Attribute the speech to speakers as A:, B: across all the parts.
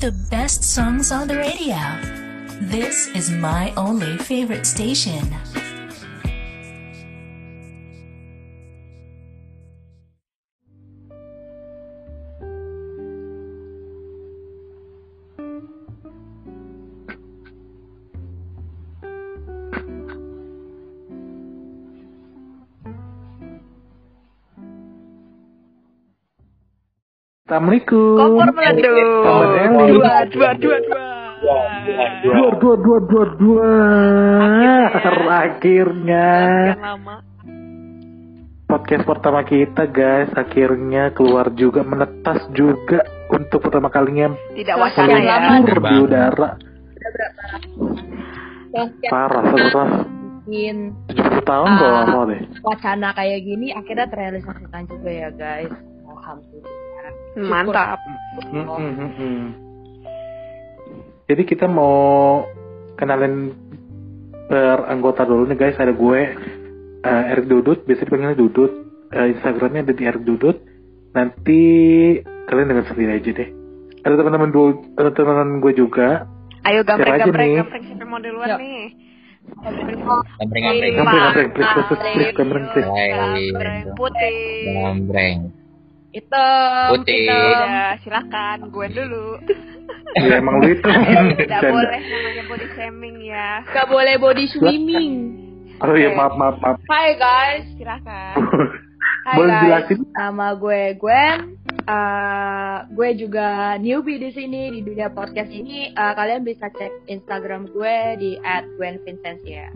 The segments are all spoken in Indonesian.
A: the best songs on the radio. This is my only favorite station.
B: Assalamualaikum.
C: Kompor.
B: Selamat Eli.
C: Dua, dua, dua, dua.
B: Dua, dua, dua, dua, dua. Akhirnya.
C: Sekian lama.
B: Podcast pertama kita guys akhirnya keluar juga menetas juga untuk pertama kalinya
C: Tidak wacana ya.
B: di udara. Parah, setelah
D: bikin
B: 70 tahun
D: Ah.
B: kalau nggak salah deh.
D: wacana kayak gini akhirnya terrealisasikan juga ya guys. Alhamdulillah.
C: Mantap.
B: Mm, mm, mm, mm. Jadi kita mau kenalin per anggota dulu nih guys. Ada gue eh, Erik Dudut, biasa dipanggilnya Dudut. Eh, Instagramnya ada di Erik Dudut. Nanti kalian dengar sendiri aja deh. Ada teman-teman dua, ada teman gue juga.
C: Ayo gambreng, gambreng,
B: nih?
C: gambreng. Siapa mau duluan
D: Yuk.
C: nih?
E: Gambreng gambreng.
B: Gambreng, gambreng, gambreng, please.
C: Gambreng putih.
E: Gambreng.
D: Hitam,
E: Putih.
D: hitam.
C: Udah, silakan. Gue dulu.
B: Ya emang lu itu.
C: Tidak boleh namanya body shaming ya.
D: Gak boleh body swimming.
B: Oh iya maaf maaf maaf.
D: Hai guys.
C: Silakan.
D: Hai
B: Boleh
D: guys.
B: jelasin?
D: Nama gue Gwen. Eh, gue juga newbie di sini di dunia podcast ini. Eh, kalian bisa cek Instagram gue di @gwenvincentia.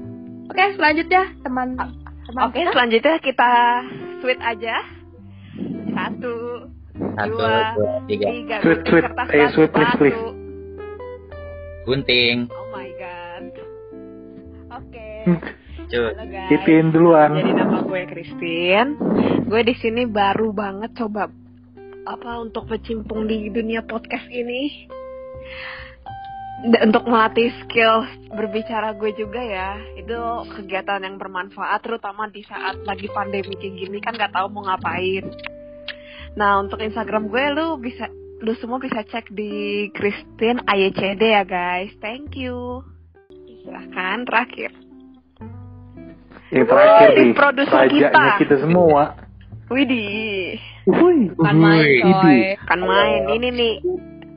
D: Oke, selanjutnya teman teman
C: Oke, selanjutnya kita sweet aja. Satu,
E: Satu,
C: dua,
E: dua, tiga.
C: tiga.
B: Sweet, sweet.
C: kertas
B: Eh, sweet, please, please.
E: Gunting.
C: Oh my god. Oke. Halo guys.
B: Titin duluan.
C: Jadi nama gue Christine. Gue di sini baru banget coba apa untuk bercimpung di dunia podcast ini. Untuk melatih skill berbicara gue juga ya itu kegiatan yang bermanfaat terutama di saat lagi pandemi kayak gini kan nggak tahu mau ngapain. Nah untuk Instagram gue lu bisa lu semua bisa cek di Christine AYCD ya guys. Thank you. Silahkan terakhir.
B: Yang terakhir
C: Wih,
B: nih,
C: produser
B: rajanya
C: kita.
B: kita semua.
C: Widih.
D: Bukan main coy.
C: kan main. Ini nih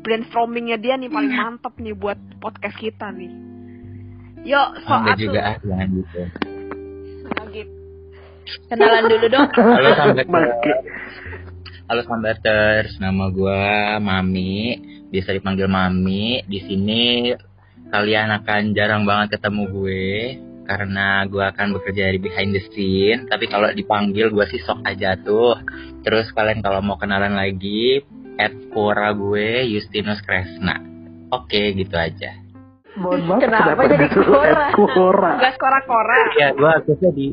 C: brainstormingnya dia nih paling mantep nih buat podcast kita nih yuk so
E: Anda
C: atuh.
E: juga ah, jangan gitu.
D: Kenalan dulu dong.
E: Halo sambaters. Halo sambaters, nama gua Mami, biasa dipanggil Mami. Di sini kalian akan jarang banget ketemu gue karena gue akan bekerja dari behind the scene. Tapi kalau dipanggil gue sih sok aja tuh. Terus kalian kalau mau kenalan lagi, at Quora gue Justinus Kresna. Oke, gitu aja.
B: Mohon maaf,
C: Kenapa jadi
B: add Quora?
C: Gak skora-kora
E: Ya, gue aktifnya di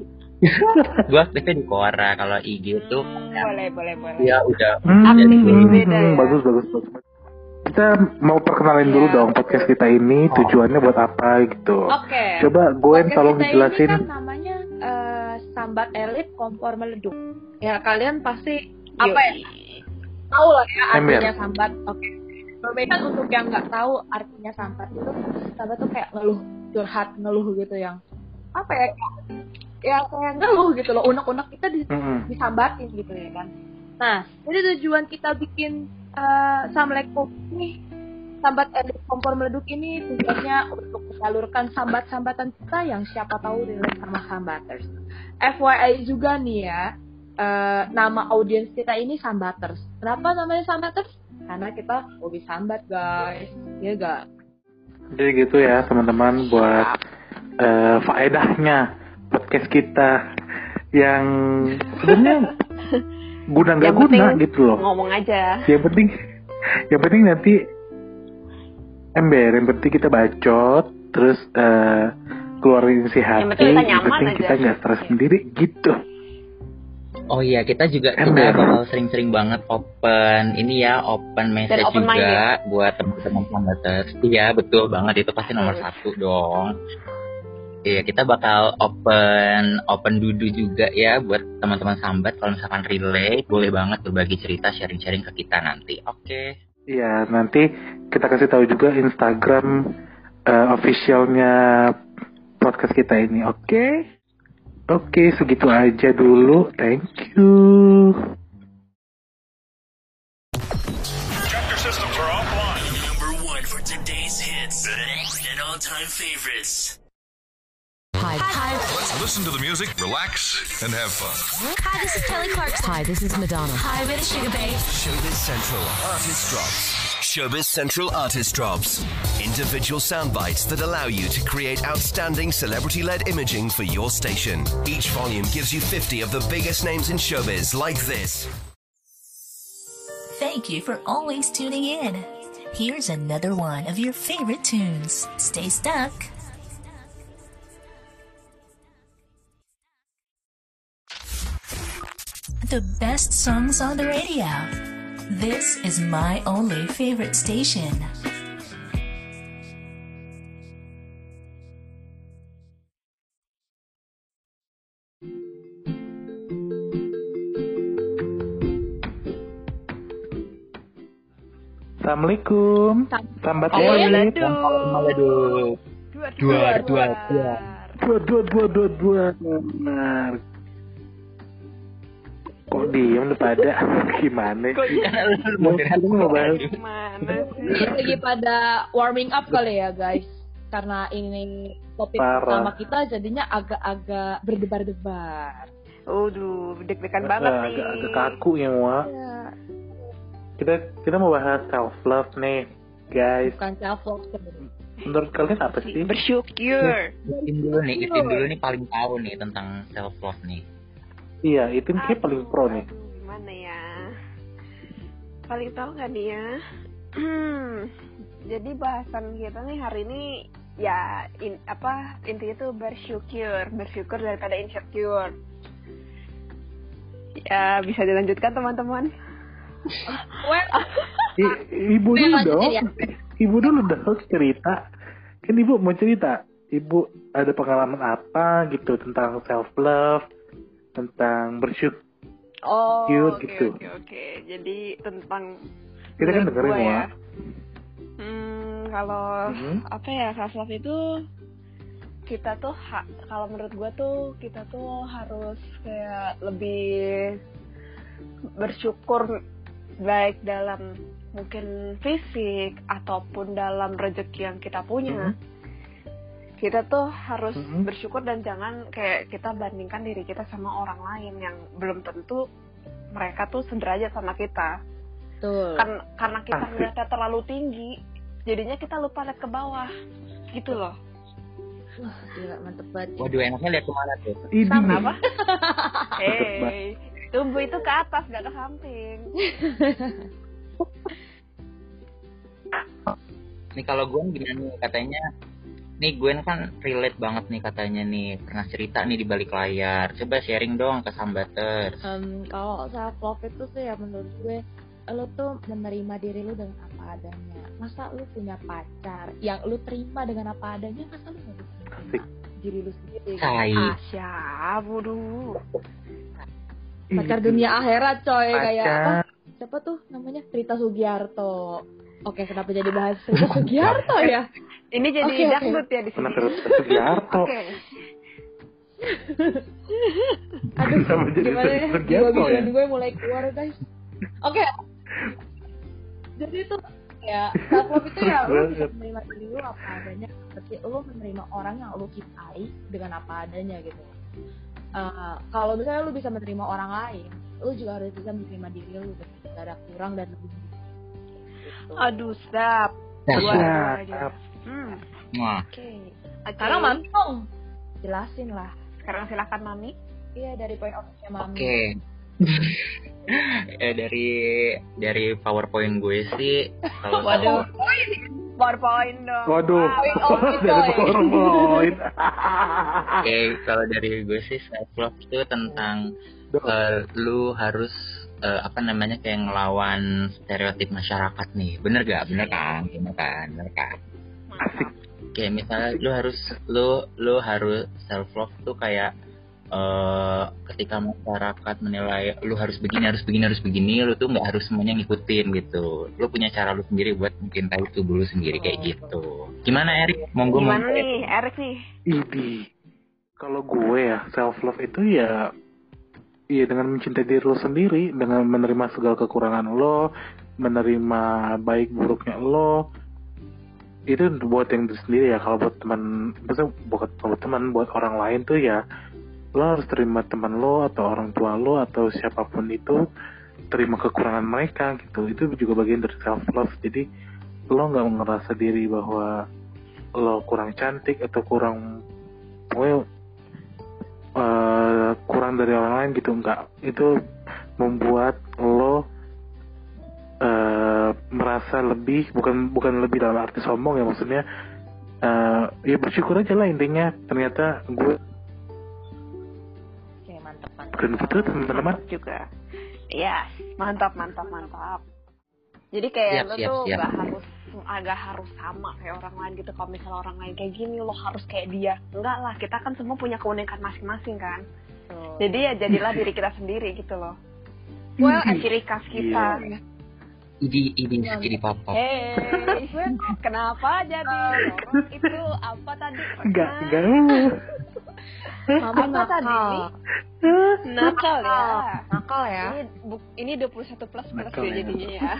E: gue aktifnya di Quora. Kalau IG tuh
C: boleh boleh boleh
E: ya udah
B: Hmm,
E: jadi
B: hmm,
C: beda ya.
B: bagus, bagus, bagus. Kita mau perkenalin dulu
C: Iya,
B: dong podcast kita ini
E: Oh.
B: tujuannya buat apa gitu.
D: Oke.
B: Coba
D: Podcast
B: tolong dijelasin.
D: Ini kan namanya eh, sambat elit kompor meleduk. Ya kalian pasti apa ya? Tahu lah ya
B: Ember.
D: artinya sambat. Oke. Berbeda untuk yang nggak tahu artinya sambat itu, sambat tuh kayak ngeluh, curhat, ngeluh gitu yang apa ya? Ya kayak ngeluh gitu loh, unek-unek kita di,
B: Mm-mm.
D: disambatin gitu ya kan. Nah, jadi tujuan kita bikin eh Assalamualaikum nih sambat elit kompor meleduk ini tujuannya untuk menyalurkan sambat-sambatan kita yang siapa tahu relate sama sambaters. FYI juga nih ya, eh, nama audiens kita ini sambaters. Kenapa namanya sambaters? Karena kita hobi sambat guys, ya gak?
B: Jadi gitu ya teman-teman buat eh, faedahnya podcast kita yang sebenarnya guna nggak guna gitu loh.
C: ngomong aja
B: Yang penting yang penting nanti ember, yang penting kita bacot terus eh, keluarin isi hati.
C: Yang penting aja.
B: kita nggak stres
C: Iya.
B: sendiri gitu.
E: Oh iya, kita juga kita bakal sering-sering banget open ini ya, open message
C: Dan open mind
E: juga buat teman-teman sambaters. Iya, betul banget itu pasti nomor satu dong. Iya, kita bakal open open dudu juga ya buat teman-teman sambat kalau misalkan relate boleh banget berbagi cerita sharing-sharing ke kita nanti. Oke.
B: Iya, nanti kita kasih tahu juga Instagram eh, officialnya podcast kita ini, oke? Oke, segitu aja dulu. Thank you.
F: Chapter systems are offline.
G: Number one for today's hits and all-time favorites.
H: Hi. Hi.
F: Let's listen to the music, relax, and have fun.
H: Hi, this is Kelly Clarkson. Hi, this is Madonna.
A: Hi, with Sugar Babe.
I: Showbiz Central Artist Drops. Showbiz Central Artist Drops. Individual sound bites that allow you to create outstanding celebrity led imaging for your station. Each volume gives you 50 of the biggest names in showbiz, like this.
A: Thank you for always tuning in. Here's another one of your favorite tunes. Stay stuck. The best songs on the radio. This is my only favorite station.
B: Assalamualaikum. Sambat Elit.
C: Maledu.
E: Maledu.
C: Dua,
E: Dua, dua, dua.
B: Dua, dua, dua, dua, dua. Benar. Kok diem lu pada? Gimana
C: Kok
B: sih?
C: iya?
B: Mau kita mau bahas
C: Gimana sih?
D: Ini lagi pada warming up kali ya guys. Karena ini topik
B: Parah.
D: pertama kita jadinya agak-agak berdebar-debar.
C: Waduh, deg-degan banget nih.
B: agak, agak kaku ya, Wak.
D: Ya,
B: Kita kita mau bahas self love nih, guys.
D: bukan self love sebenarnya.
B: Menurut kalian apa sih?
C: Bersyukur.
E: Itin dulu nih, Itin dulu nih paling tahu nih tentang self love nih.
B: Iya, itu kayak paling pro nih.
C: Aduh, gimana ya? Paling tahu nggak nih ya? Hmm, Jadi bahasan kita nih hari ini ya in, apa intinya tuh bersyukur, bersyukur daripada insecure. Ya bisa dilanjutkan teman-teman.
D: Well,
B: I- ibu dulu dong.
D: ya.
B: Ibu dulu dong cerita. Kan ibu mau cerita. Ibu ada pengalaman apa gitu tentang self love, tentang bersyukur.
C: Oh,
B: Cute
C: oke
B: gitu.
C: oke oke. Jadi tentang
B: Kita kan dengerin ya.
C: Hmm, kalau
B: Mhm.
C: apa ya self itu kita tuh ha- kalau menurut gua tuh kita tuh harus kayak lebih bersyukur baik dalam mungkin fisik ataupun dalam rezeki yang kita punya. Kita tuh harus
B: Mhm.
C: bersyukur dan jangan kayak kita bandingkan diri kita sama orang lain yang belum tentu mereka tuh sederajat sama kita
D: betul.
C: kan karena kita
B: Asik.
C: ngeliatnya terlalu tinggi jadinya kita lupa lihat ke bawah gitu loh
D: Wah, gila mantep banget.
E: Waduh, enaknya lihat ke mana tuh?
B: Ini
C: sama apa hey tumbuh itu ke atas gak ke samping
E: Nih kalau Gwen gimana nih katanya Nih Gwen kan relate banget nih katanya nih. Pernah cerita nih di balik layar. Coba sharing dong ke Sambaters
D: Em, kalau self love itu sih ya menurut gue lo tuh menerima diri lu dengan apa adanya. Masa lu punya pacar yang lu terima dengan apa adanya masa lu nggak bisa diri lu sendiri?
E: Say
C: ah siapa dulu
D: pacar dunia akhirat coy kayak apa?
B: Pacar.
D: siapa tuh namanya? Rita Sugiarto. Oke kenapa jadi bahas Rita Sugiarto ya
C: ini jadi
D: oke.
C: dangdut ya di sini
B: Kenapa harus Sugiarto?
C: oke
D: aduh
B: Kenapa jadi
D: gimana ya
B: Sugiarto
D: jiwa
B: ya?
D: gue mulai keluar guys oke jadi itu ya self love itu ya lu bisa menerima diri lu apa adanya seperti lu menerima orang yang lu cintai dengan apa adanya gitu Eh, kalau misalnya lu bisa menerima orang lain lu juga harus bisa menerima diri lu dengan segala kurang dan lebih gitu.
C: aduh stop Dua,
B: Siap.
C: Hmm
E: Wah,
C: oke
D: sekarang
C: Oke.
D: mami dong jelasin lah
C: sekarang silakan mami
D: iya dari point of view mami
E: Oke. eh dari dari PowerPoint gue sih kalau
C: waduh powerpoint dong
B: Waduh,
D: Point
B: dari. PowerPoint.
E: Oke, kalau dari gue sih self love itu tentang eh, lu harus eh, apa namanya kayak ngelawan stereotip masyarakat nih. Bener gak? Bener kan? Bener kan? Bener kan?
B: Asik.
E: Kayak misalnya lu harus lu lu harus self love tuh kayak eh ketika masyarakat menilai lu harus begini harus begini harus begini lu tuh nggak harus semuanya ngikutin gitu. Lu punya cara lu sendiri buat mencintai tubuh lu sendiri kayak gitu. Gimana Erik? Monggo
C: Gimana
E: monggo.
C: nih, Erik nih?
B: Ini kalau gue ya self love itu ya iya dengan mencintai diri lo sendiri dengan menerima segala kekurangan lo menerima baik buruknya lo itu buat yang diri sendiri ya. Kalau buat teman buat buat teman buat orang lain tuh ya lo harus terima teman lo atau orang tua lo atau siapa pun itu terima kekurangan mereka gitu. Itu juga bagian dari self love jadi lo nggak ngerasa diri bahwa lo kurang cantik atau kurang pokoknya eh, kurang dari orang lain gitu. Nggak. Itu membuat lo eh, merasa lebih bukan bukan lebih dalam arti sombong ya maksudnya eh, ya bersyukur aja lah intinya ternyata gue
D: Oke, mantap, mantap.
B: dan gitu teman-teman
C: juga. Iya, mantap, mantap, mantap. Jadi kayak
E: Siap,
C: lo
E: siap,
C: tuh
E: siap.
C: gak harus agak harus sama kayak orang lain gitu. Kalau misalnya orang lain kayak gini, lo harus kayak dia. Enggak lah, kita kan semua punya keunikan masing-masing kan. Jadi ya jadilah diri kita sendiri gitu loh. Well, ciri khas kita.
E: Idi idi idi papa
C: Hey, kenapa jadi itu apa tadi?
B: nggak
C: Nah,
B: nggak
D: Mama
C: Apa tadi?
D: nakal.
C: Nakal ya.
D: Nakal ya.
C: Ini bu- ini 21 plus plus
B: Nakal
C: ya
B: ya.
C: jadinya ya.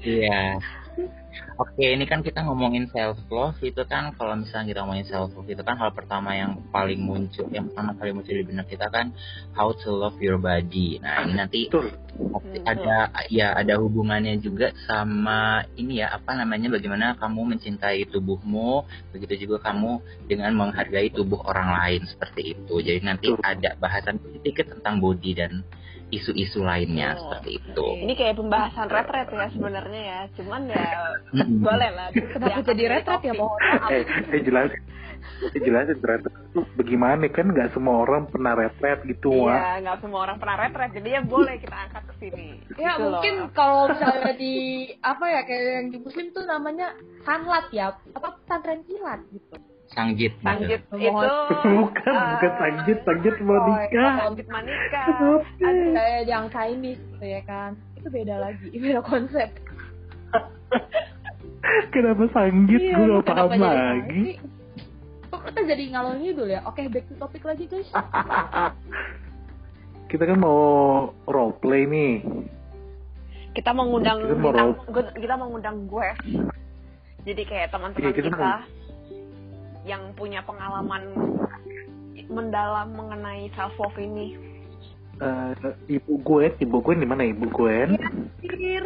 E: Iya. Oke, ini kan kita ngomongin self love itu kan kalau misalnya kita ngomongin self love itu kan hal pertama yang paling muncul, yang pertama kali muncul di benak kita kan how to love your body. Nah, ini nanti
B: betul
E: ada ya ada hubungannya juga sama ini ya apa namanya bagaimana kamu mencintai tubuhmu, begitu juga kamu dengan menghargai tubuh orang lain seperti itu. Jadi nanti
B: Betul.
E: ada bahasan sedikit tentang body dan isu-isu lainnya
C: Oh,
E: seperti itu.
C: Ini kayak pembahasan retret ya sebenarnya ya. Cuman ya boleh lah.
D: Kenapa jadi retret ya, mohon maaf.
B: eh saya jelasin saya jelasin ternyata itu bagaimana kan nggak semua orang pernah retret gitu Wak.
C: Iya, nggak semua orang pernah retret. Jadi ya boleh kita angkat ke sini.
D: Ya
C: Gitu loh.
D: mungkin kalau misalnya di apa ya kayak yang di muslim tuh namanya sanlat ya apa pesantren kilat gitu.
E: Sanggit. gitu.
C: Sanggit
D: Mohon.
C: itu
B: bukan
C: eh,
B: bukan sanggit sanggit mau
D: oh,
B: nikah
C: Sanggit manika.
D: Ada kayak yang Chinese gitu ya kan. Itu beda lagi, beda konsep.
B: kenapa sanggit
D: Iya,
B: gue gak paham lagi?
D: Kok kita jadi ngalor ngidul ya? Oke, back to topic lagi guys.
B: kita kan mau role play nih
C: Kita mau ngundang
B: Kita mau
C: kita mau ngundang gue. Jadi kayak teman-teman
B: Iya, kita
C: kita, yang punya pengalaman mendalam mengenai self love ini.
B: Eh, ibu gue ibu gue di mana ibu gue
D: Pikir.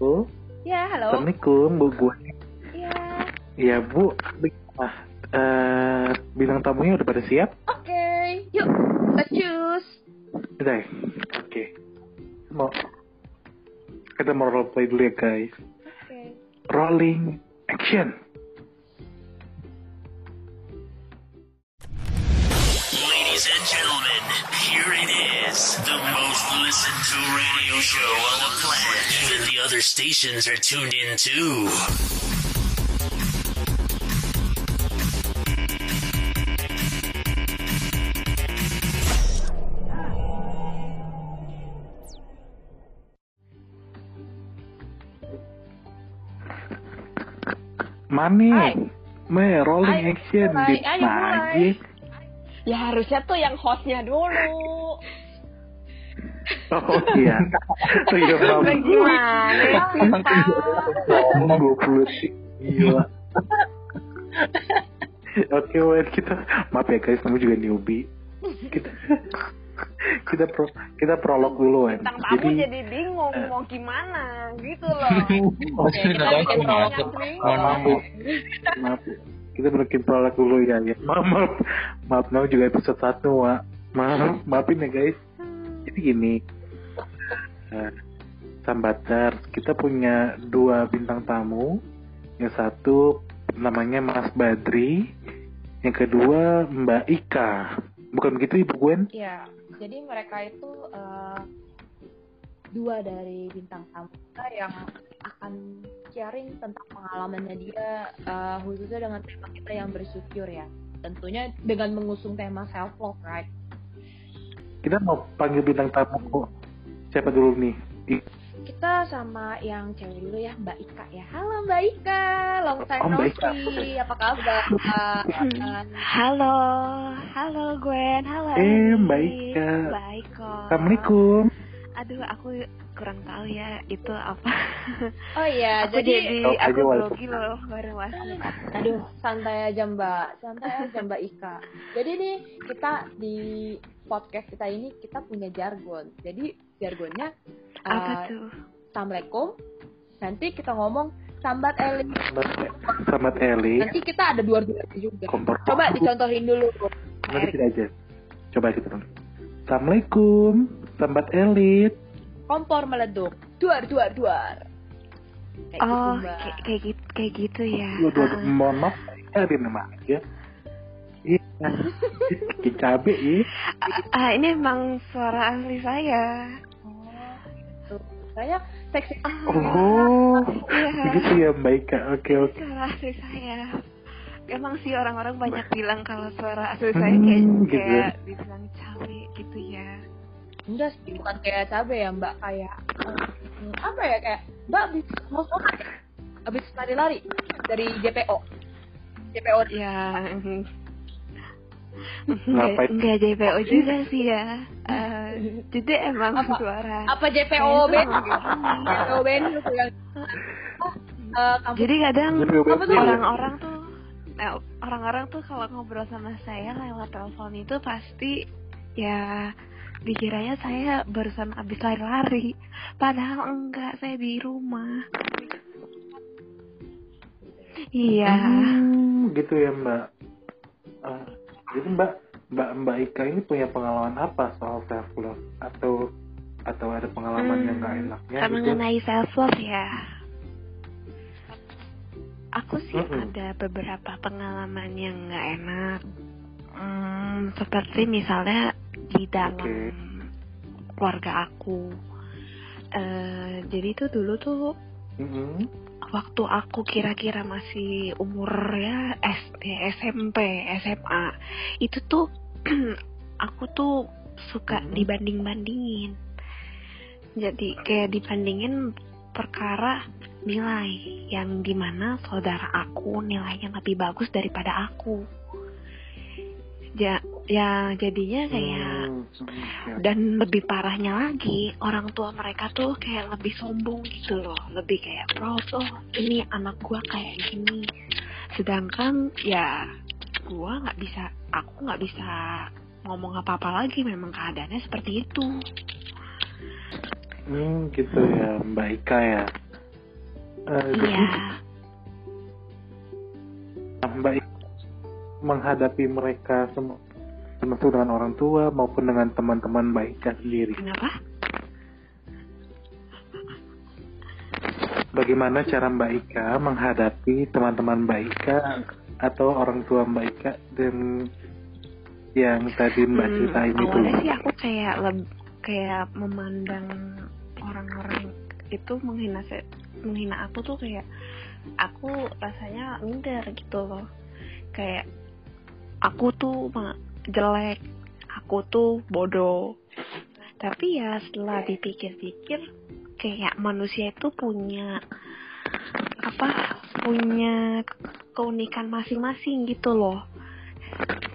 B: oh
D: Ya, halo.
B: assalamualaikum bu gue
D: Iya.
B: Iya bu ah eh bilang tamunya udah pada siap
D: Oke, yuk. Let's choose.
B: udah ya? oke mau kita mau role play dulu ya guys
D: Oke.
B: rolling action
G: Ladies and gentlemen, here it is. The most listened to radio show on the planet. Even the other stations are tuned in too.
B: Mani
D: Hai.
B: Me, rolling
D: Ayo,
B: action
D: mulai,
B: di
D: ayo, mulai.
B: Magi.
C: Ya harusnya tuh yang hostnya dulu.
B: Oh iya. Oh iya, maaf.
C: Gimana sih, Pak?
B: 20 Gila. Oke, wait kita maaf ya guys, kamu juga newbie. Kita kita pro, kita prolog dulu Wen.
C: Bintang tamu jadi bingung mau gimana gitu loh.
E: Oh,
D: Oke, kita
E: sudah
D: bikin
E: tahu
D: prolog dulu.
E: Maaf.
B: Maaf kita bikin prolog dulu ya, ya. Maaf, maaf, maaf, mau juga episode 1, Wak. Maaf, maafin ya guys. Jadi gini, eh, Sambater, kita punya dua bintang tamu. Yang satu namanya Mas Badri, yang kedua Mbak Ika. Bukan begitu Ibu Gwen?
D: Iya, jadi mereka itu eh, dua dari bintang tamu yang akan sharing tentang pengalamannya dia eh, khususnya dengan tema kita yang bersyukur ya. tentunya dengan mengusung tema self love right
B: Kita mau panggil bintang tamu siapa dulu nih? Ih,
D: kita sama yang cewek dulu ya Mbak Ika ya halo Mbak Ika long time
B: Oh,
D: no
B: Mbak Ika.
D: see apa kabar Uh,
C: Halo, halo Gwen, halo
B: Eh. Mbak Ika.
C: Baik kok.
B: Assalamualaikum.
C: Aduh, aku kurang tahu ya itu apa.
D: oh iya
C: aku
D: jadi,
C: jadi
B: Oh,
C: aku
B: aja,
C: grogi loh baru masuk.
D: aduh santai aja Mbak santai aja Mbak Ika jadi nih kita di podcast kita ini kita punya jargon jadi jargonnya
C: Apa
D: uh,
C: tuh?
D: Assalamualaikum nanti kita ngomong sambat Eli
B: selamat Eli.
D: nanti kita ada dua dua juga
B: Kompor.
D: coba dicontohin dulu
B: Nanti kita aja. Coba kita dulu. Assalamualaikum. Sambat elit.
D: Kompor meleduk duar duar duar Kayak
C: Oh,
D: gitu, Mbak.
C: kayak kayak gitu, kayak gitu ya.
B: Dua dua
C: Ah.
B: mohon maaf. Ada nama aja. Iya. Cabe ya.
C: Ah, ini emang suara asli saya.
D: Oh, gitu. saya seksi
B: Oh.
C: Iya.
B: Begitu ya Mbak Ika. Oke oke.
C: Suara asli saya. Emang sih orang-orang banyak bilang kalau suara asli saya
B: Hmm,
C: kayak
B: gitu.
C: kayak dibilang cawe gitu ya.
D: Enggak sih bukan kayak cabe ya mbak kayak hmm, apa ya kayak mbak habis mau sholat ya? habis lari-lari dari JPO JPO
C: Ya. mm.
B: Ngapain?
C: Enggak, enggak JPO juga sih ya. Eh, jadi emang
D: Apa?
C: suara.
D: apa JPO Ben. JPO Ben kampus
C: Jadi kadang
B: Jadi
D: Apa tuh?
C: orang-orang tuh eh, orang-orang tuh kalau ngobrol sama saya lewat telepon itu pasti ya dikiranya saya barusan habis lari-lari padahal enggak saya di rumah iya
B: Hmm, gitu ya Mbak. Ah, jadi Mbak Mbak Mbak Ika ini punya pengalaman apa soal self love atau atau ada pengalaman yang nggak enaknya
C: Hmm,
B: gitu?
C: mengenai self love ya aku sih
B: Mm-mm.
C: ada beberapa pengalaman yang nggak enak Hmm, seperti misalnya di dalam
B: Oke.
C: keluarga aku Eh, jadi tuh dulu tuh
B: Mm-mm.
C: waktu aku kira-kira masih umur ya SD, SMP, SMA itu tuh aku tuh suka
B: Hmm.
C: dibanding-bandingin. Jadi kayak dibandingin perkara nilai yang di mana saudara aku nilainya lebih bagus daripada aku. Ya, ya jadinya kayak
B: Hmm,
C: dan lebih parahnya lagi orang tua mereka tuh kayak lebih sombong gitu loh. Lebih kayak proud oh ini anak gua kayak gini. Sedangkan ya gua nggak bisa aku nggak bisa ngomong apa-apa lagi. Memang keadaannya seperti itu.
B: Hmm, gitu ya Mbak Ika ya. Jadi
C: iya.
B: Mbak Ika menghadapi mereka semua termasuk dengan orang tua maupun dengan teman-teman Ika sendiri.
C: kenapa
B: Bagaimana cara Mbak Ika menghadapi teman-teman Mbak Ika atau orang tua Mbak Ika dan yang tadi Mbak
C: Hmm,
B: ceritain itu?
C: awalnya sih aku kayak kayak memandang orang-orang itu menghina menghina aku tuh kayak aku rasanya minder gitu loh kayak aku tuh jelek. Aku tuh bodoh. Tapi ya setelah dipikir-pikir kayak manusia itu punya apa punya keunikan masing-masing gitu loh.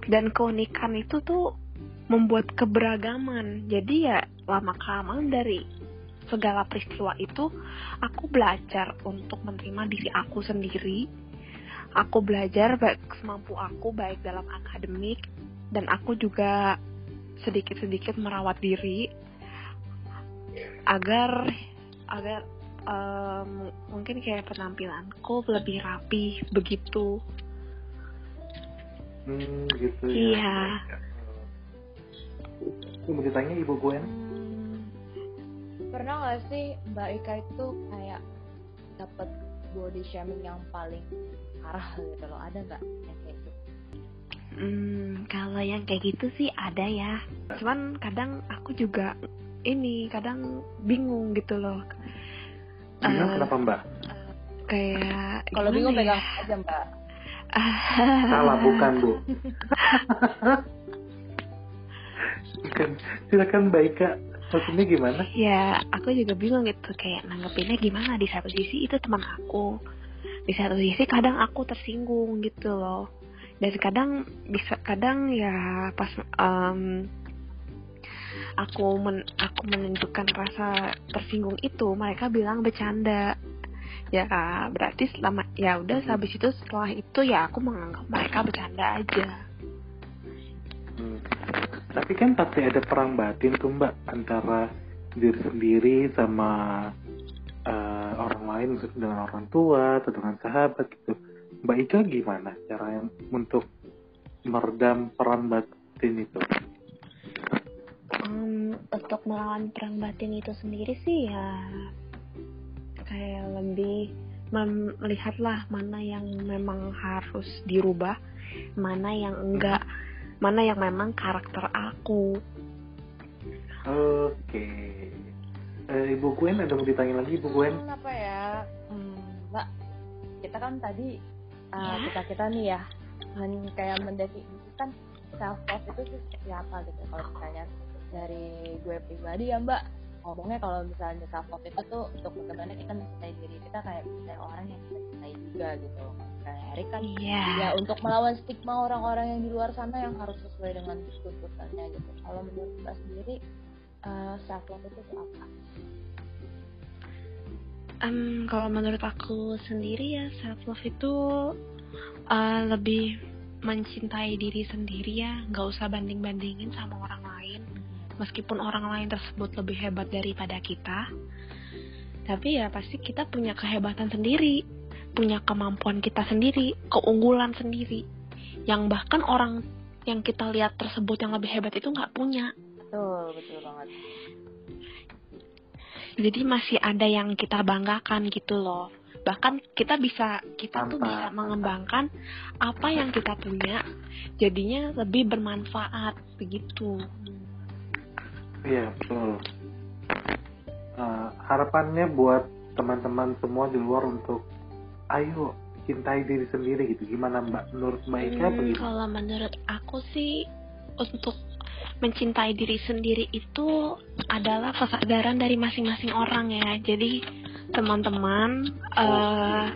C: Dan keunikan itu tuh membuat keberagaman. Jadi ya lama kelamaan dari segala peristiwa itu aku belajar untuk menerima diri aku sendiri aku belajar baik semampu aku baik dalam akademik dan aku juga sedikit-sedikit merawat diri agar agar em, mungkin kayak penampilanku lebih rapi begitu
B: Hmm, gitu ya.
C: Iya.
B: Itu mau ditanya Ibu Gwen?
D: Hmm, pernah nggak sih Mbak Ika itu kayak dapat body shaming yang paling parah gitu loh ada nggak yang kayak gitu
C: Hmm, kalau yang kayak gitu sih ada ya. Cuman kadang aku juga ini kadang bingung gitu loh.
B: Bingung
C: Eh,
B: kenapa Mbak?
C: kayak
D: kalau bingung
C: ya?
D: pegang aja Mbak
B: Salah bukan bu. bukan. Silakan baik kak. Maksudnya gimana?
C: ya aku juga bingung gitu kayak nanggepinnya gimana? Di satu sisi itu teman aku di satu sisi kadang aku tersinggung gitu loh. Dan kadang bisa kadang ya pas em, aku men, aku menunjukkan rasa tersinggung itu mereka bilang bercanda. Ya berarti selama ya udah habis itu setelah itu ya aku menganggap mereka bercanda aja.
B: Hmm. Tapi kan pasti ada perang batin tuh mbak antara diri sendiri sama eh, orang lain, dengan orang tua atau dengan sahabat gitu. Mbak Ika gimana cara yang untuk meredam perang batin itu?
C: Em, untuk melawan perang batin itu sendiri sih ya kayak lebih melihatlah mana yang memang harus dirubah, mana yang enggak, mana yang memang karakter aku.
B: Oke. Eh, Ibu Gwen ada mau ditanya lagi Ibu Gwen?
D: Hmm, apa ya hmm, mbak kita kan tadi uh,
C: Ya.
D: kita kita nih ya men- kayak mendefinisikan self love itu tuh seperti apa gitu kalau misalnya dari gue pribadi ya mbak ngomongnya kalau misalnya self love itu tuh untuk bagaimana kita mencintai diri kita kayak mencintai orang yang kita cintai juga gitu Erik kan.
C: Iya.
D: ya untuk melawan stigma orang-orang yang di luar sana yang harus sesuai dengan tuntutannya gitu. Kalau menurut mbak sendiri uh, self love itu apa?
C: Em, kalau menurut aku sendiri ya self love itu eh, lebih mencintai diri sendiri ya, nggak usah banding bandingin sama orang lain. Meskipun orang lain tersebut lebih hebat daripada kita, tapi ya pasti kita punya kehebatan sendiri, punya kemampuan kita sendiri, keunggulan sendiri, yang bahkan orang yang kita lihat tersebut yang lebih hebat itu nggak punya.
D: betul betul banget.
C: Jadi masih ada yang kita banggakan gitu loh. Bahkan kita bisa kita tuh
B: Mantap,
C: bisa mengembangkan apa yang kita punya jadinya lebih bermanfaat begitu.
B: Iya betul. Eh, harapannya buat teman-teman semua di luar untuk ayo cintai diri sendiri gitu. Gimana Mbak? Menurut Mbak Ika
C: Hmm,
B: begitu?
C: kalau menurut aku sih untuk mencintai diri sendiri itu adalah kesadaran dari masing-masing orang ya jadi teman-teman eh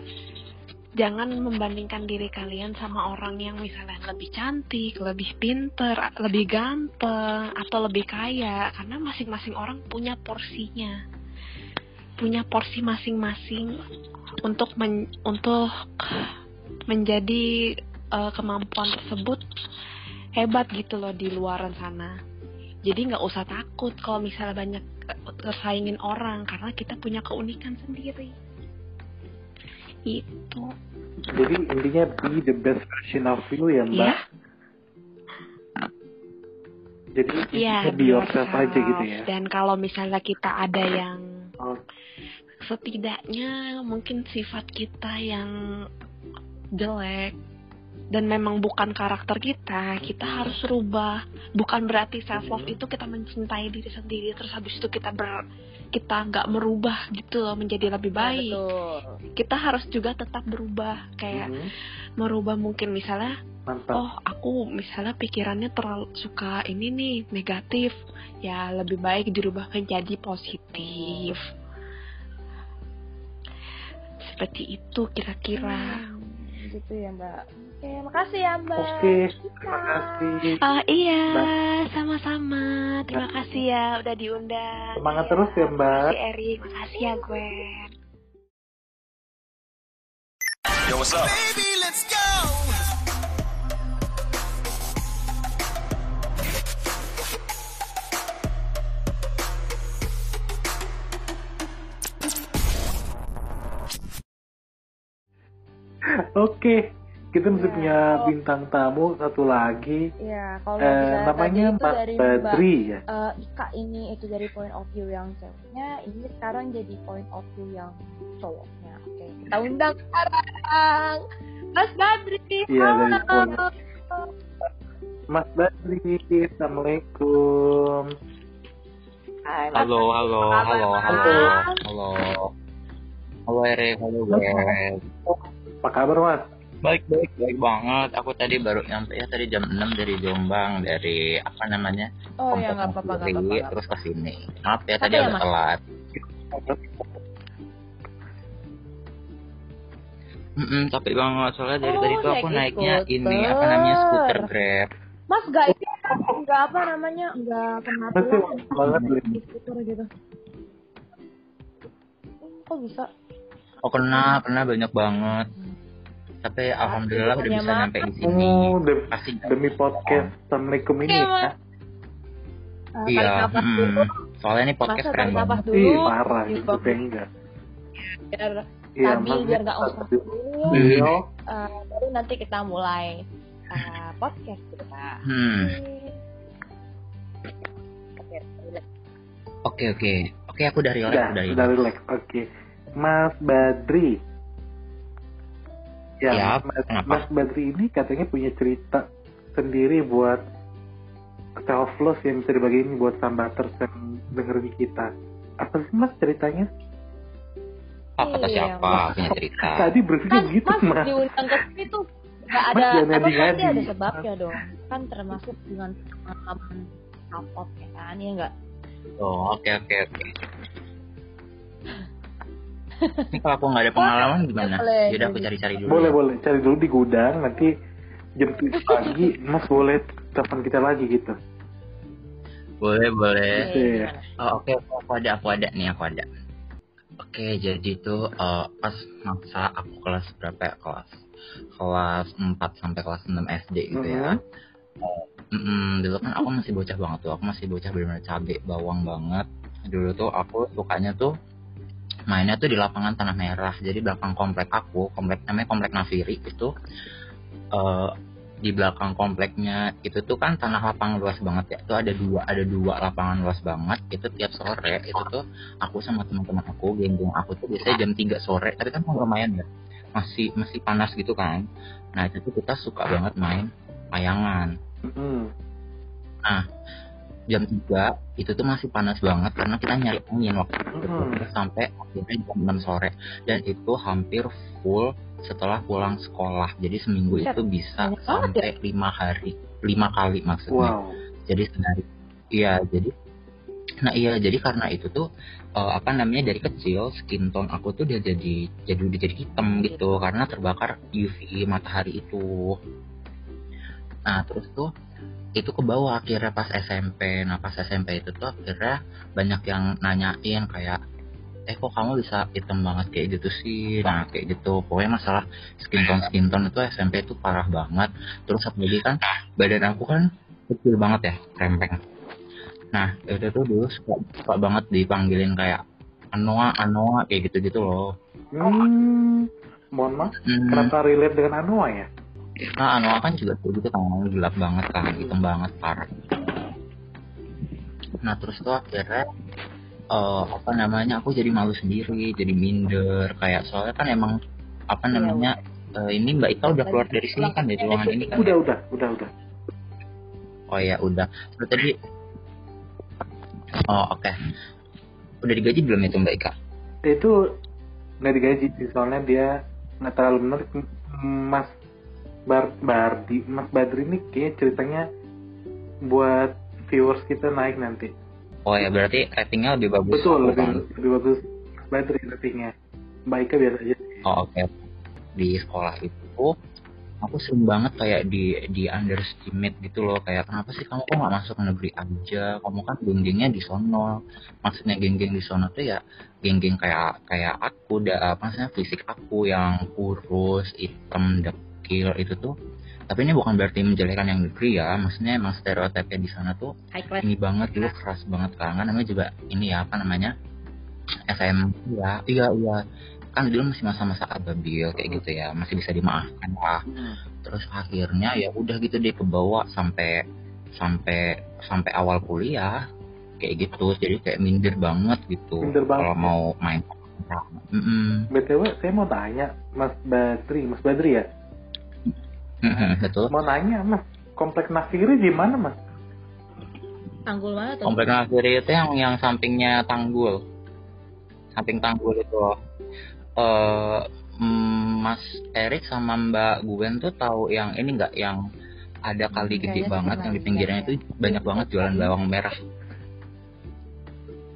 C: jangan membandingkan diri kalian sama orang yang misalnya lebih cantik, lebih pinter, lebih ganteng, atau lebih kaya karena masing-masing orang punya porsinya punya porsi masing-masing untuk men- untuk menjadi eh, kemampuan tersebut hebat gitu loh di luaran sana. Jadi nggak usah takut kalau misalnya banyak eh, tersaingin orang karena kita punya keunikan sendiri. Itu.
B: Jadi intinya be the best version of you ya Mbak.
C: Iya.
B: Jadi
C: Iya,
B: intinya be yourself aja gitu ya.
C: Dan kalau misalnya kita ada yang
B: Oh,
C: setidaknya mungkin sifat kita yang jelek dan memang bukan karakter kita, kita harus rubah. Bukan berarti self love itu kita mencintai diri sendiri terus habis itu kita ber kita nggak merubah gitu loh menjadi lebih baik.
D: betul
C: Kita harus juga tetap berubah kayak
B: mhm.
C: merubah mungkin misalnya
B: mantap.
C: oh aku misalnya pikirannya terlalu suka ini nih negatif ya lebih baik dirubah menjadi positif seperti itu kira-kira.
D: Hmm, gitu ya mbak. Oke makasih ya mbak.
B: Oke, terima kasih.
C: Ah, iya
B: Mbak.
C: sama-sama. Terima kasih ya udah diundang.
B: Semangat terus ya Mbak.
C: makasih Erik. Makasih ya Gwen.
F: Yo, what's up?
B: Oke, kita masih
D: Ya,
B: punya bintang tamu satu lagi.
D: ya kalau
B: Eh, namanya Mbak Badri ya.
D: eh, Ika ini itu dari point of view yang ceweknya ini sekarang jadi point of view yang cowoknya oke kita undang sekarang Mas Badri
B: Iya, dari
D: halo.
B: point- Mas Badri, assalamualaikum.
D: Hai, Mas
E: Halo,
D: Badri.
E: halo,
D: Apa
E: halo,
D: kabar,
E: halo,
D: Mas?
E: halo. Halo Erik, halo Gwen.
B: Apa kabar Mas?
E: Baik, baik, baik banget. Aku tadi baru nyampe ya tadi jam 6 dari Jombang dari apa namanya?
D: Oh ya
E: Komplek
D: nggak apa-apa nggak apa-apa.
E: Terus ke sini. Maaf ya
D: Apa
E: tadi
D: ya,
E: agak telat. Mm capek banget soalnya dari
D: Oh,
E: tadi tuh aku
D: naik
E: naiknya
D: skuter.
E: ini apa namanya skuter Grab.
D: Mas nggak ini nggak apa namanya nggak kena
B: banget
D: skuter gitu. Kok bisa?
E: Oh kena, kena banyak banget. Tapi alhamdulillah udah bisa nyampe di sini.
B: Oh, demi,
E: Pasti
B: demi podcast Assalamualaikum ini ya.
E: Iya, mm.
D: dulu.
E: soalnya ini podcast
D: Masa
E: keren banget.
D: dulu.
B: Ih, parah
D: Di
B: itu kayak enggak.
D: biar
B: Iya,
D: stabil
B: Mas.
D: biar nggak usah dulu.
B: Iya.
D: Uh, baru nanti kita mulai uh, podcast kita.
E: Hmm.
D: Oke.
E: Oke oke aku dari
B: Udah,
E: relax aku dari
B: udah relax. Oke. Mas Badri. Ya,
E: Ya,
B: Mas,
E: kenapa?
B: Mas Badri ini katanya punya cerita sendiri buat self love yang bisa dibagiin buat sambaters yang dengerin kita. Apa sih Mas ceritanya?
E: Oh, kata
D: Iya,
E: siapa
D: Mas.
E: punya cerita?
B: Tadi briefingnya
D: Kan
B: gitu,
D: Mas
B: Mas.
D: diundang ke sini tuh nggak
B: Mas
D: ada apa pasti ada sebabnya dong. Kan termasuk dengan pengalaman kapot ya kan ya enggak?
E: Oh oke oke oke. Ini kalau aku nggak ada pengalaman gimana?
D: boleh.
E: Yaudah aku cari-cari dulu.
B: Boleh, boleh. Cari dulu di gudang, nanti jam 7 pagi Mas boleh telepon kita lagi gitu.
E: Boleh boleh.
B: Oke.
D: gimana?
E: Oh, oke oke, aku ada aku ada nih aku ada. Oke jadi tuh eh, pas masa aku kelas berapa ya kelas kelas 4 sampai kelas 6 SD gitu ya. Eh, mm-mm, dulu kan aku masih bocah banget tuh, aku masih bocah benar-benar cabe bawang banget. Dulu tuh aku sukanya tuh mainnya tuh di lapangan tanah merah. Jadi belakang komplek aku, komplek namanya komplek Nafiri itu eh di belakang kompleknya itu tuh kan tanah lapangan luas banget ya. Itu ada dua ada dua lapangan luas banget. Itu tiap sore itu tuh aku sama teman-teman aku, geng-geng aku tuh biasanya jam 3 sore. Tapi kan lumayan ya. Masih masih panas gitu kan. Nah, itu tuh kita suka banget main layangan.
B: Mm-mm.
E: Jam 3 itu tuh masih panas banget karena kita nyari angin waktu itu
B: Hmm.
E: Sampai akhirnya jam 6 sore dan itu hampir full setelah pulang sekolah. Jadi seminggu
D: Buset,
E: itu bisa
D: banyak
E: sampai lima hari, lima kali maksudnya.
B: Wow.
E: jadi sehari iya jadi nah iya jadi karena itu tuh eh, apa namanya dari kecil skin tone aku tuh dia jadi jadi udah jadi hitam gitu karena terbakar UV matahari itu nah terus tuh itu ke bawah akhirnya pas SMP nah pas SMP itu tuh akhirnya banyak yang nanyain kayak eh kok kamu bisa hitam banget kayak gitu sih? Nah kayak gitu. Pokoknya masalah skin tone skin tone itu SMP itu parah banget. Terus apalagi kan badan aku kan kecil banget ya rempeng. Nah itu tuh dulu suka, suka banget dipanggilin kayak Anoa Anoa kayak gitu gitu loh.
B: Hmm, mohon maaf,
E: Hmm,
B: kenapa relate dengan Anoa ya?
E: Nah Anoa kan juga kayak gitu kan gelap banget kan hitam banget parah nah terus tuh akhirnya eh, apa namanya aku jadi malu sendiri jadi minder kayak soalnya kan emang apa
D: Iya,
E: namanya eh, ini Mbak Ika udah keluar dari sini kan dari ruangan ini kan
B: Udah, udah, udah, udah.
E: Oh ya udah. Terus tadi Oh oke. Udah digaji belum itu Mbak Ika?
B: Itu nggak digaji sih, soalnya dia nggak terlalu menarik. Mas Bar Bardi, Mas Badri ini kayaknya ceritanya buat viewers kita naik nanti.
E: Oh ya berarti ratingnya lebih bagus.
B: Betul, lebih,
E: kan?
B: lebih bagus Mas Badri ratingnya. Ika biasa aja.
E: Oh oke. Di sekolah itu aku sering banget kayak di di underestimate gitu loh kayak kenapa sih kamu kok nggak masuk negeri aja kamu kan geng-gengnya di sono maksudnya geng-geng di sono tuh ya geng-geng kayak kayak aku da, apa maksudnya fisik aku yang kurus hitam dekil itu tuh. Tapi ini bukan berarti menjelekan yang negeri ya. Maksudnya emang stereotipnya di sana tuh ini banget dulu keras banget kan. Kan namanya juga ini ya apa namanya SM ya. Iya iya kan dulu masih masa-masa ababil kayak gitu ya. Masih bisa dimaafkan lah. Terus akhirnya ya udah gitu deh ke bawah sampai sampai sampai awal kuliah. Kayak gitu. Jadi kayak minder banget gitu
B: Minder banget.
E: kalau mau main. Mm-mm.
B: BTW, saya mau tanya, Mas Badri, Mas Badri ya?
E: Mm-mm, betul
B: Mau nanya, Mas, komplek Nafiri di mana, Mas?
D: Tanggul mana tuh?
E: komplek Nafiri itu yang yang sampingnya Tanggul samping Tanggul itu eh mm, Mas Erik sama Mbak Gwen tuh tahu yang ini nggak yang ada kali gede
D: Kayaknya
E: banget yang di pinggirnya
D: lihat
E: itu banyak banget jualan bawang merah.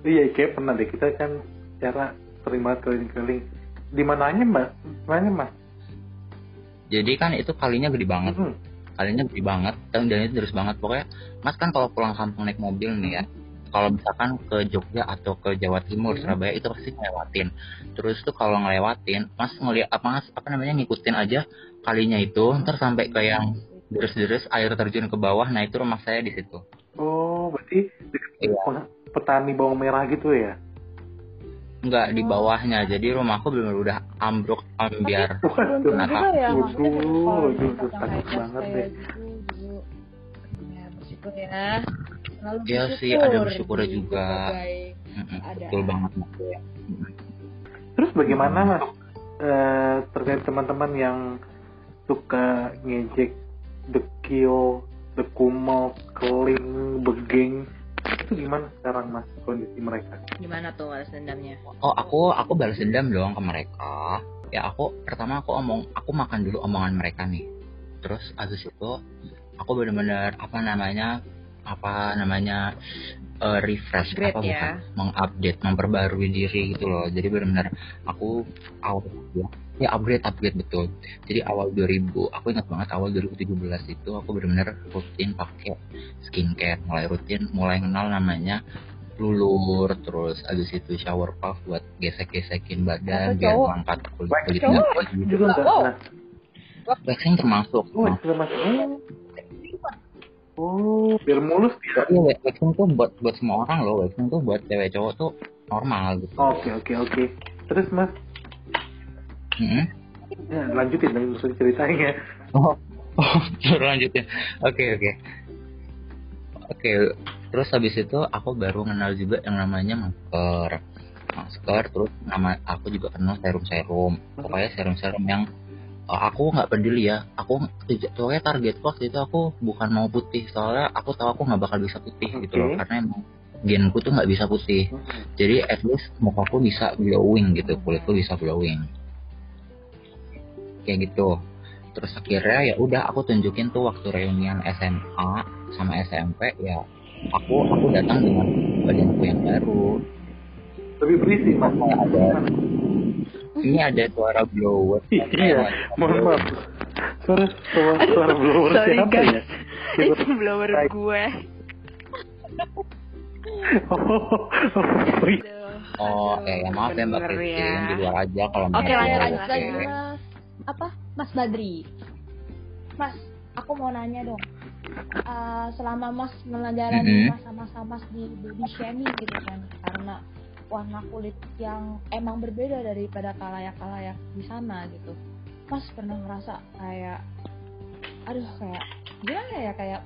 B: Iya, kayak pernah deh kita kan cara sering banget keliling-keliling. Di mananya mas? Mananya mas?
E: Jadi kan itu kalinya gede banget.
B: Hmm.
E: kalinya gede banget dan dan itu terus banget pokoknya mas kan kalau pulang kampung naik mobil nih ya kalau misalkan ke Jogja atau ke Jawa Timur
B: Hmm.
E: Surabaya itu pasti ngelewatin terus tuh kalau ngelewatin mas ngeliat apa mas apa namanya ngikutin aja kalinya itu ntar sampai ke yang deres-deres air terjun ke bawah nah itu rumah saya di situ
B: Oh, berarti
E: Iya.
B: petani bawang merah gitu ya?
E: Nggak di bawahnya. Jadi rumahku benar udah ambruk ambiar.
D: Juga ya
B: Waduh, sakit banget deh.
D: gitu ya bersyukur ya. Selalu
E: Iya sih, ada bersyukurnya
D: di
E: juga. betul banget ya
B: Terus bagaimana mas eh, terkait teman-teman yang suka ngejek dekil, dekumel, keling, begeng itu gimana sekarang mas kondisi mereka?
D: gimana tuh balas dendamnya
E: Oh aku aku balas dendam doang ke mereka. Ya aku pertama aku omong aku makan dulu omongan mereka nih. Terus abis itu aku benar-benar apa namanya apa namanya eh, refresh
D: Upgrade
E: apa
D: ya.
E: bukan mengupdate memperbarui diri gitu loh. Jadi benar-benar aku awal ya, ya upgrade upgrade betul. Jadi awal 2000 aku ingat banget awal 2017 itu aku benar-benar rutin pakai skincare. Mulai rutin mulai kenal namanya lulur terus abis itu shower puff buat gesek-gesekin badan biar mengangkat kulit kulitnya gitu.
B: Juga
E: waxing termasuk.
B: Oh, mas. Oh, oh, biar mulus ya.
E: Iya, wa- waxing tuh buat buat semua orang loh. Waxing tuh buat cewek cowok tuh normal gitu.
B: Oke, oke, oke. Terus mas,
E: Mm-mm.
B: ya, lanjutin dong ceritanya.
E: oh oh terus lanjutin oke oke. Oke terus habis itu aku baru kenal juga yang namanya masker. Masker terus nama aku juga kenal serum serum pokoknya serum serum yang uh, aku nggak peduli ya. Aku pokoknya target waktu itu aku bukan mau putih. Soalnya aku tahu aku nggak bakal bisa putih gitu loh. Karena emang genku tuh nggak bisa putih. Jadi at least mukaku bisa glowing gitu kulitku bisa glowing kayak gitu terus akhirnya ya udah aku tunjukin tuh waktu reunian SMA sama SMP ya aku aku datang dengan badanku yang baru
B: Lebih berisi mas.
E: Kayak ada ini ada suara blower
B: Iya, mohon maaf. Suara suara, suara blower
C: Sorry,
B: siapa
C: guys.
B: ya?
C: Itu blower gue.
B: Oh, oh, iya.
E: oh ya, ya maaf ya mbak Christine
C: ya.
E: di luar aja kalau
C: Oke,
E: mau
C: lanjut,
E: oke.
C: lanjut,
D: lagi mas apa? Mas Badri. Mas aku mau nanya dong. Eh, selama mas menjalani
E: Mhm.
D: masa-masa mas di baby shaming gitu kan karena warna kulit yang emang berbeda daripada kalayak-kalayak di sana gitu. Mas pernah ngerasa kayak aduh kayak gimana ya kayak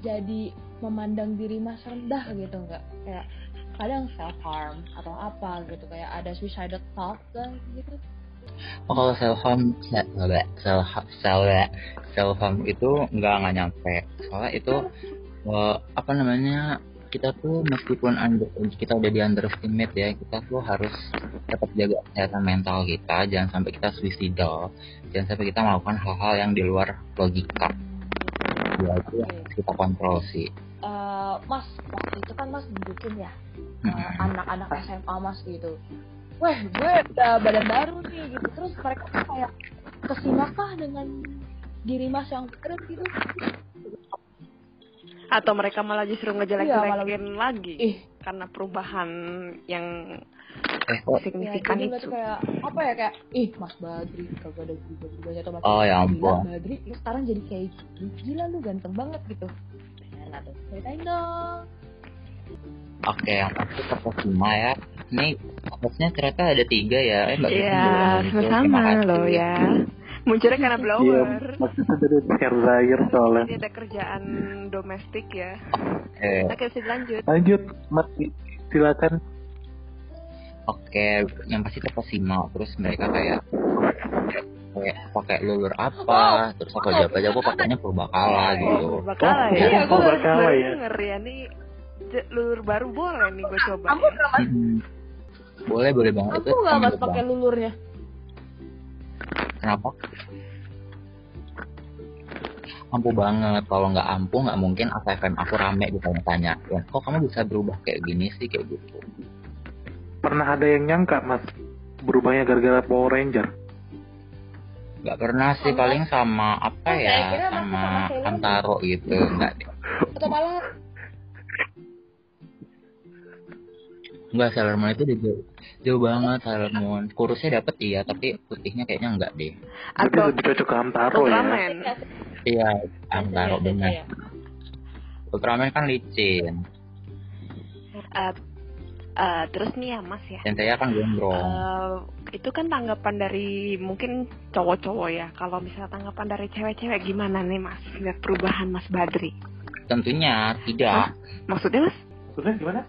D: jadi memandang diri mas rendah gitu nggak? Kayak kadang self harm atau apa gitu kayak ada suicidal thought gitu
E: Oh, kalau self harm, self self self harm itu nggak nggak nyampe. Soalnya itu eh, apa namanya kita tuh meskipun under, kita udah di underestimate ya, kita tuh harus tetap jaga kesehatan mental kita, jangan sampai kita suicidal, jangan sampai kita melakukan hal-hal yang di luar logika. Ya itu yang harus kita kontrol sih.
D: Eh, mas waktu itu kan mas nunjukin ya eh, anak-anak SMA mas gitu wah gue udah badan baru nih gitu. Terus mereka tuh kayak kesimakah dengan diri mas yang keren gitu?
C: Atau mereka malah justru
D: Iya,
C: ngejelek-jelekin lagi
D: ih.
C: karena perubahan yang
E: Eh
D: ya
C: signifikan
D: jadi
C: itu.
D: kayak apa ya kayak ih mas Badri kagak ada berubah berubahnya atau mas
E: Oh, ya ampun.
D: Badri. Lu sekarang jadi kayak gila lu ganteng banget gitu. Nah tuh ceritain dong
E: Oke, yang pasti terkesima ya. Ini hostnya ternyata ada tiga ya. Eh, Mbak
C: Iya, sama-sama loh ya. Munculnya karena
B: Iya,
C: blower.
B: maksudnya dari dryer soalnya.
C: Ini ada kerjaan domestik ya.
E: Oke,
C: Oke, bisa dilanjut.
B: Lanjut, Mas, silakan.
E: oke, yang pasti terkesima. Terus mereka kayak kayak pakai lulur apa, terus aku jawab aja aku pakainya purbakala gitu.
C: Oh, bakala
B: Oh,
C: ya.
B: iya,
C: gue
B: oh,
C: baru
B: bakala
C: baru
B: ya.
C: denger ya nih. Lulur baru boleh nih gue coba.
D: kamu
C: ya.
D: nggak mas.
E: Boleh, boleh banget.
D: aku nggak mas pakai lulurnya
E: kenapa ampuh banget kalau nggak ampuh nggak mungkin AFM aku rame ditanya-tanya ya kok kamu bisa berubah kayak gini sih kayak gitu
B: Pernah ada yang nyangka mas berubahnya gara-gara Power Ranger?
E: nggak pernah sih
D: Sama-
E: paling sama apa ya sama
D: sama.
E: Hamtaro gitu nggak deh
D: Atau malah
E: nggak Sailor Moon itu jauh, jauh banget Sailor Moon kurusnya dapet iya tapi putihnya kayaknya nggak deh
C: Atau
B: lebih cocok ke Hamtaro ya.
E: Iya Hamtaro
D: Iya,
E: benar. Ultraman kan licin
C: Eh, eh, terus nih ya Mas ya.
E: Sensei kan gondrong
C: Eh, itu kan tanggapan dari mungkin cowok-cowok ya. Kalau misalnya tanggapan dari cewek-cewek gimana nih Mas lihat perubahan Mas Badri?
E: tentunya tidak
C: Maksudnya Mas?
B: Maksudnya gimana?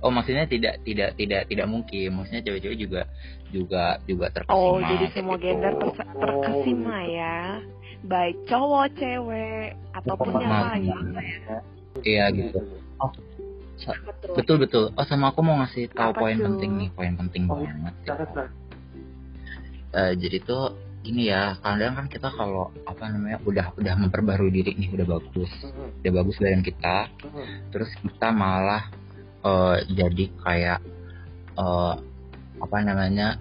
E: Oh maksudnya tidak tidak tidak tidak mungkin. Maksudnya cewek-cewek juga juga juga terkesima.
C: Oh, jadi semua
E: gitu.
C: gender ter- terkesima ya. Baik cowok, cewek, ataupun yang lain.
E: Iya gitu. Oh, sa-
D: Betul.
E: betul betul. Oh sama aku mau ngasih tahu
C: Apa
E: poin
C: tuh?
E: penting nih, poin penting
B: Oh,
E: banget.
B: Silakan.
E: Eh, jadi tuh ini ya, kadang kan kita kalau apa namanya udah udah memperbarui diri nih udah bagus,
B: Hmm,
E: udah bagus badan kita,
B: hmm.
E: terus kita malah eh, jadi kayak eh, apa namanya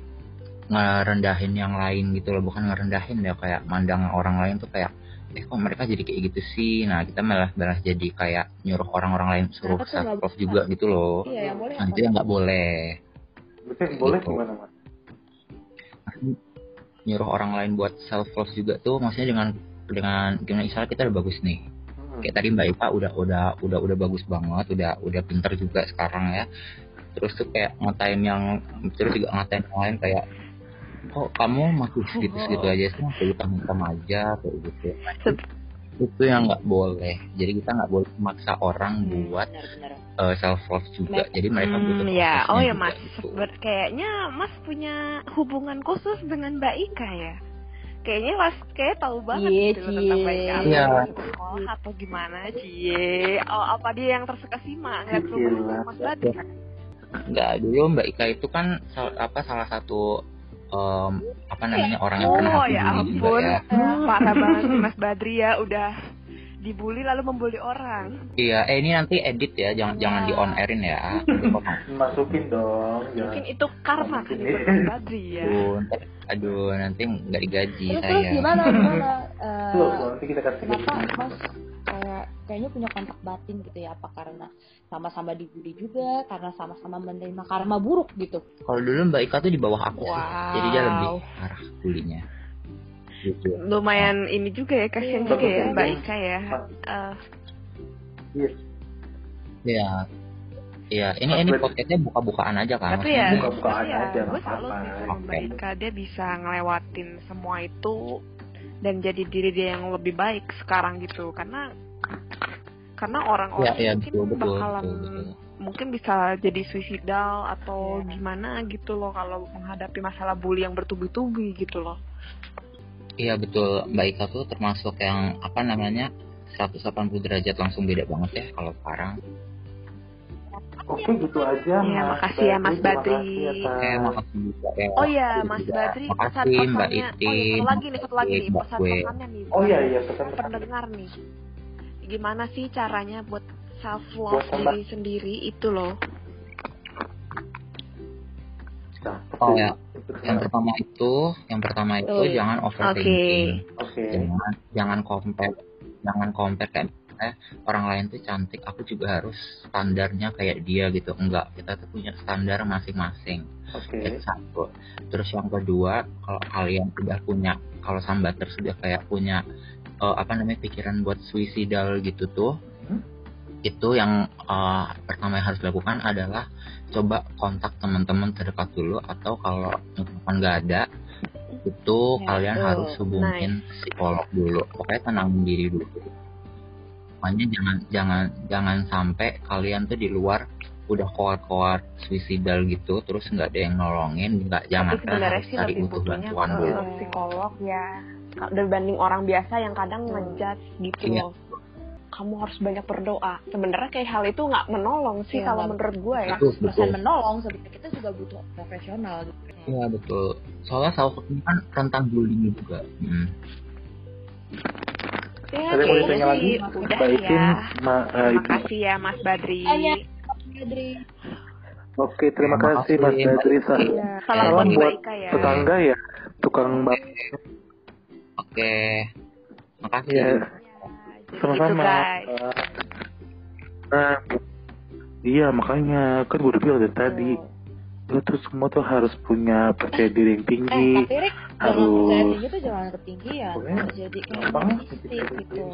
E: ngerendahin yang lain gitu loh bukan ngerendahin ya kayak mandang orang lain tuh kayak eh kok mereka jadi kayak gitu sih nah kita malah malah jadi kayak nyuruh orang-orang lain suruh love
D: bisa.
E: juga gitu loh
D: Iya, yang boleh
E: nah
D: apa?
E: itu yang nggak boleh
B: boleh
E: Gitu.
B: gimana mas?
E: nyuruh orang lain buat self love juga tuh maksudnya dengan dengan dengan misalnya kita udah bagus nih. Kayak tadi Mbak Ipa udah udah udah udah bagus banget udah udah pinter juga sekarang ya terus tuh kayak ngatain yang terus juga ngatain yang lain kayak kok kamu masih segitu segitu aja sih masih hitam hitam aja kayak gitu itu yang nggak boleh jadi kita nggak boleh memaksa orang buat
D: Benar-benar.
E: self love juga jadi mereka butuh
C: Hmm, ya,
E: prosesnya
C: oh ya Mas.
E: gitu.
C: Kayaknya Mas punya hubungan khusus dengan Mbak Ika ya. Kayaknya Mas kayak tahu banget
D: Cie,
C: gitu tentang
D: cie.
C: Apa
E: Iya.
C: dia di sekolah atau gimana, Cie? Oh, apa dia yang terkesima ngeliat perubahan
B: Gila.
C: Mas Badri?
E: nggak dulu Mbak Ika itu kan sal- apa salah satu em, apa namanya orang yang
C: Oh,
E: pernah aku
C: ya ampun.
E: ya
C: Parah banget Mas Badri ya, udah dibully lalu membuli orang.
E: Iya, eh ini nanti edit ya, jangan jangan di on airin ya.
B: Masukin dong.
C: Mungkin
B: Jangan.
C: itu karma kan Badri ya.
E: Aduh, nanti nggak digaji
D: Terus terus
E: saya.
D: gimana gimana? Eh,
B: Tuh, nanti kita kasih
D: kenapa mas kayak kayaknya punya kontak batin gitu ya apa karena sama-sama dibully juga karena sama-sama menerima karma buruk gitu
E: Kalau dulu Mbak Ika tuh di bawah aku sih,
C: Wow.
E: jadi dia lebih parah bulinya. Gitu.
C: Lumayan ini juga ya, kasihan juga ya Mbak Ika ya. Eh,
B: Iya.
E: Iya. Iya, ini ini podcastnya buka-bukaan aja kan.
C: tapi ya.
B: Buka-bukaan
C: ya,
B: aja,
C: gue
B: apa-apa.
C: sih sama Mbak. Ika dia bisa ngelewatin semua itu dan jadi diri dia yang lebih baik sekarang gitu karena karena orang-orang
E: Iya, iya,
C: mungkin
E: betul, betul,
C: bakalan
E: betul, betul.
C: mungkin bisa jadi suicidal atau
D: Iya.
C: gimana gitu loh kalau menghadapi masalah bully yang bertubi-tubi gitu loh.
E: Iya betul, Mbak Ika tuh termasuk yang apa namanya 180 derajat langsung beda banget ya kalau sekarang.
B: Oke gitu aja.
C: Iya, makasih ya, Mas
B: Terima
C: Badri.
E: Eh, makasih juga ya.
C: Oh iya, Mas. Badri pesan
E: Makasih Mbak
C: pesannya. Oh iya,
E: Itin.
C: satu lagi nih, satu lagi nih pesan pesannya nih.
B: Oh iya iya pesan
C: pendengar nih. Gimana sih caranya buat self love diri sendiri itu loh.
B: Nah,
E: Oh ya,
B: itu
E: yang pertama itu, yang pertama itu
D: Oh, iya.
E: jangan overthinking.
B: Oke.
E: Jangan jangan compare, jangan compare kayak misalnya orang lain tuh cantik, aku juga harus standarnya kayak dia gitu. Enggak, kita tuh punya standar masing-masing.
B: Oke.
E: Itu satu. Terus yang kedua, kalau kalian udah punya, kalau sambater sudah kayak punya eh, apa namanya pikiran buat suicidal gitu tuh,
B: Hmm?
E: Itu yang eh, pertama yang harus dilakukan adalah coba kontak teman-teman terdekat dulu atau kalau misalkan nggak ada itu
C: Ya,
E: kalian
C: betul.
E: harus hubungin psikolog dulu pokoknya tenangin diri dulu makanya jangan jangan jangan sampai kalian tuh di luar udah kuat-kuat suicidal gitu terus nggak ada yang nolongin nggak jangan
C: sih
E: cari butuh bantuan dulu
C: psikolog ya. Dibanding orang biasa yang kadang ngejudge gitu
E: Iya.
C: loh. Kamu harus banyak berdoa. Sebenarnya kayak hal itu nggak menolong sih
D: Iya,
C: kalau menurut gue ya.
E: Betul, betul.
D: menolong sebenarnya kita juga butuh profesional gitu.
E: Iya betul. Soalnya self ini kan rentan bullying juga. Hmm.
C: Ya,
B: yang mau
C: kayaknya
B: ditanya lagi?
C: udah
B: Baikin,
C: ya.
B: ma, eh,
C: Terima kasih ya Mas Badri.
D: Hanya Adri.
B: Oke, terima
E: Terima
B: kasih Mas Badri.
E: Mbak
C: Iya. Salam
B: Salam
C: buat Mbak ya.
B: tetangga ya, tukang bak.
E: Oke. Makasih.
B: Ya, sama-sama.
C: gitu guys.
B: Nah, iya makanya kan gue udah bilang dari tadi, lu tuh semua tuh harus punya percaya diri yang
D: Eh,
B: tinggi.
D: tapi Rick, jangan
B: harus
D: percaya tinggi tuh jangan ketinggian. Jadi kayak narsistik
B: gitu.
D: gitu.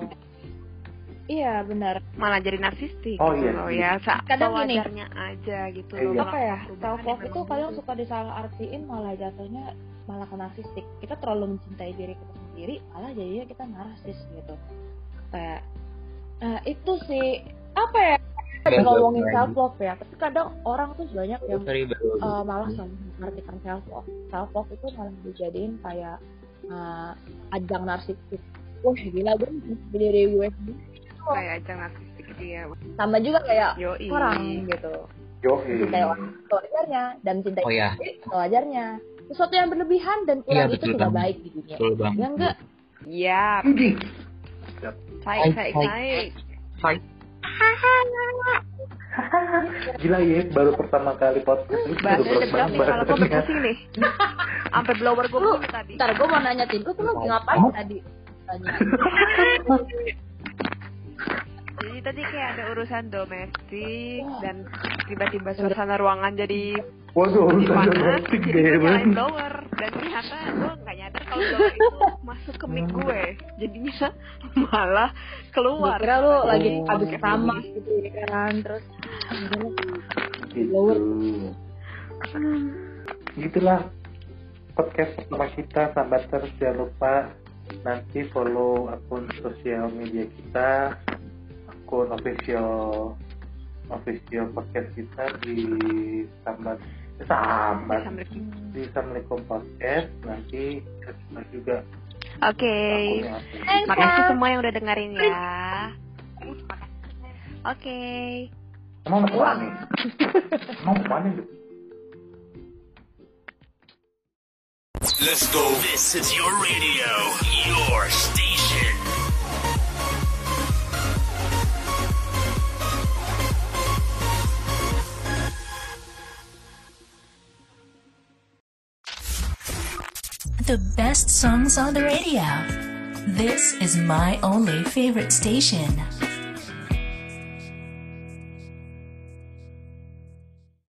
D: Iya, benar.
C: Malah jadi narsistik
B: Oh,
C: gitu
B: iya
C: loh
B: sih.
C: ya. Sa
D: Kadang gini.
C: aja gitu
B: Iya.
D: Apa ya? Self itu kadang suka disalah artiin malah jatuhnya malah ke narsistik. Kita terlalu mencintai diri kita sendiri, malah jadinya kita narsis gitu. Kayak nah, itu sih apa ya? Kita
E: Betul,
D: ngomongin
E: betul.
D: self love ya, tapi kadang orang tuh banyak yang uh, malah mengartikan self love. Self love itu malah dijadiin kayak uh, ajang narsistik. Wah gila gue diri gue
C: kayak aja narsistik gitu ya.
D: Sama juga kayak
C: Yoi.
D: orang gitu.
B: Yo,
D: Mencintai orang sewajarnya dan mencintai
E: Oh ya,
D: diri sewajarnya. Sesuatu yang berlebihan dan
E: Iya,
D: kurang itu
E: betul
D: tidak baik di dunia. Ya enggak?
C: Iya. Baik,
E: Baik,
C: baik,
E: baik.
C: baik.
E: Fight.
B: gila ya, baru pertama kali podcast lu baru
C: bilang nih kalau gue nih. Sampai blower gue begini tadi.
D: Ntar gue mau nanya Tin, lu tuh ngapain tadi? Tanya.
C: Jadi tadi kayak ada urusan domestik dan tiba-tiba suasana ruangan jadi
B: Waduh, urusan
C: panas.
B: domestik
C: Jadi
B: deh,
C: blower dan ternyata itu masuk ke mic gue. Jadinya malah keluar.
D: kira lu lagi
C: Oh,
D: habis
C: oke.
D: tamas gitu ya kan, terus
B: Gitu. Gitulah podcast pertama kita, sahabaters jangan lupa nanti follow akun sosial media kita, akun official official podcast kita di sambat sambat di Assalamualaikum podcast nanti kita juga
C: Oke.
B: apa.
C: Makasih semua yang udah dengerin ya. Oke.
B: Emang mau ke mana nih? Emang mau ke mana?
G: Let's go. This is your radio, your station.
A: The best songs on the radio. This is my only favorite station.